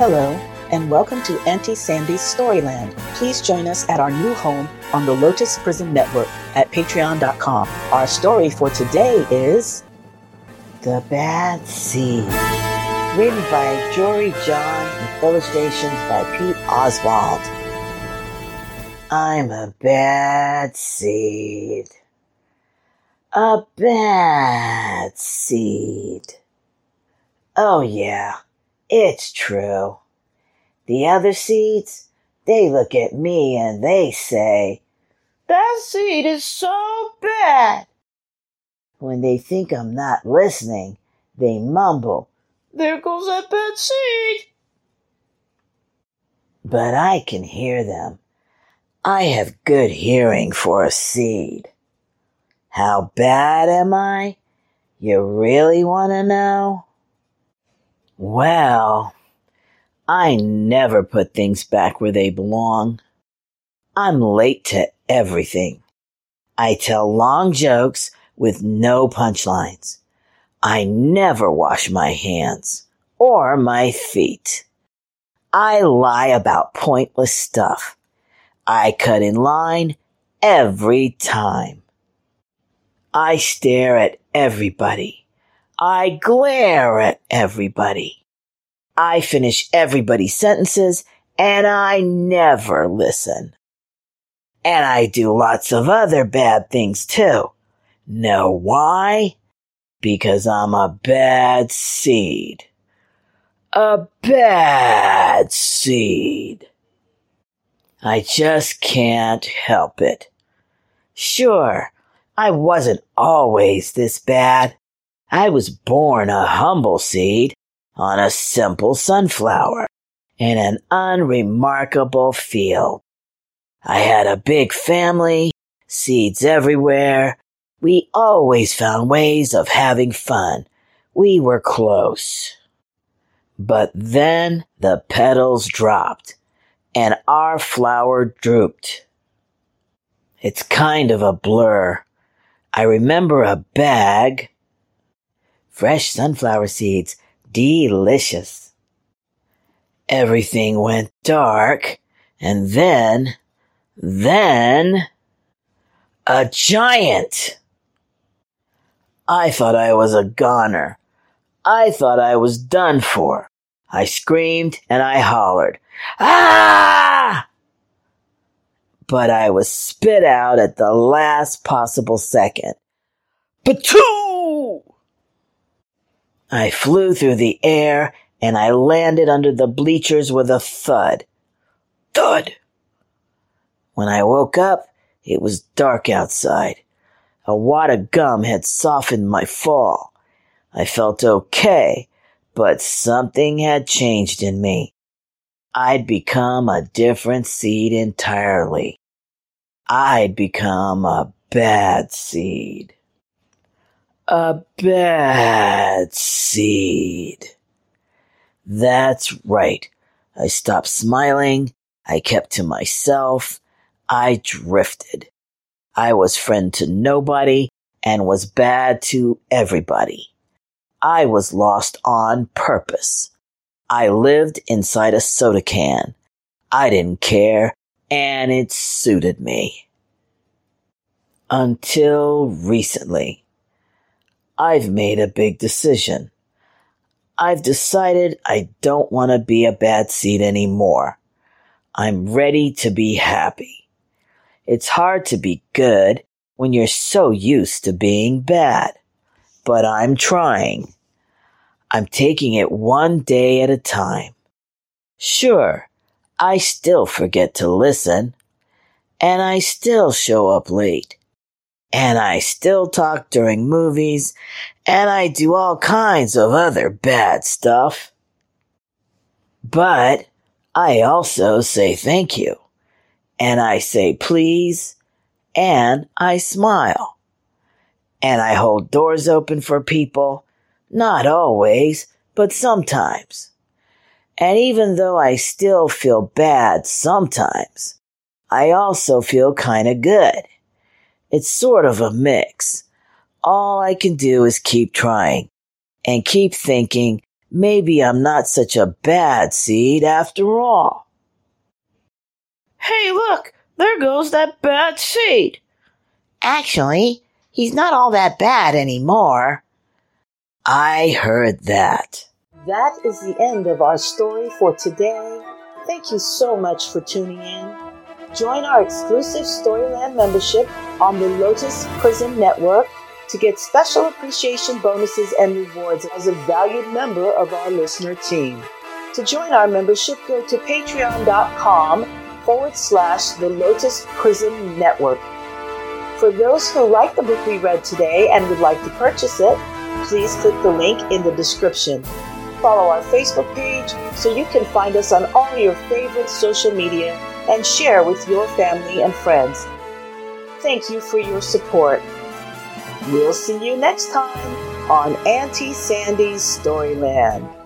Hello, and welcome to Auntie Sandy's Storyland. Please join us at our new home on the Lotus Prism Network at patreon.com. Our story for today is The Bad Seed. Written by Jory John and illustrations by Pete Oswald. I'm a bad seed. A bad seed. Oh yeah, it's true. The other seeds, they look at me and they say, that seed is so bad. When they think I'm not listening, they mumble, there goes that bad seed. But I can hear them. I have good hearing for a seed. How bad am I? You really want to know? Well, I never put things back where they belong. I'm late to everything. I tell long jokes with no punchlines. I never wash my hands or my feet. I lie about pointless stuff. I cut in line every time. I stare at everybody. I glare at everybody. I finish everybody's sentences and I never listen. And I do lots of other bad things too. Know why? Because I'm a bad seed. A bad seed. I just can't help it. Sure, I wasn't always this bad. I was born a humble seed on a simple sunflower in an unremarkable field. I had a big family, seeds everywhere. We always found ways of having fun. We were close. But then the petals dropped and our flower drooped. It's kind of a blur. I remember a bag. Fresh sunflower seeds. Delicious. Everything went dark and then, then, a giant. I thought I was a goner. I thought I was done for. I screamed and I hollered. Ah! But I was spit out at the last possible second. Patoo! I flew through the air and I landed under the bleachers with a thud. Thud! When I woke up, it was dark outside. A wad of gum had softened my fall. I felt okay, but something had changed in me. I'd become a different seed entirely. I'd become a bad seed. A bad seed. That's right. I stopped smiling. I kept to myself. I drifted. I was friend to nobody and was bad to everybody. I was lost on purpose. I lived inside a soda can. I didn't care, and it suited me. Until recently. I've made a big decision. I've decided I don't want to be a bad seed anymore. I'm ready to be happy. It's hard to be good when you're so used to being bad, but I'm trying. I'm taking it one day at a time. Sure, I still forget to listen, and I still show up late, and I still talk during movies, and I do all kinds of other bad stuff. But I also say thank you, and I say please, and I smile, and I hold doors open for people, not always, but sometimes. And even though I still feel bad sometimes, I also feel kinda good. It's sort of a mix. All I can do is keep trying and keep thinking maybe I'm not such a bad seed after all. Hey, look, there goes that bad seed. Actually, he's not all that bad anymore. I heard that. That is the end of our story for today. Thank you so much for tuning in. Join our exclusive Storyland membership on the Lotus Prism Network to get special appreciation bonuses and rewards as a valued member of our listener team. To join our membership, go to patreon.com forward slash the Lotus Prism Network. For those who like the book we read today and would like to purchase it, please click the link in the description. Follow our Facebook page so you can find us on all your favorite social media and share with your family and friends. Thank you for your support. We'll see you next time on Auntie Sandy's Storyland.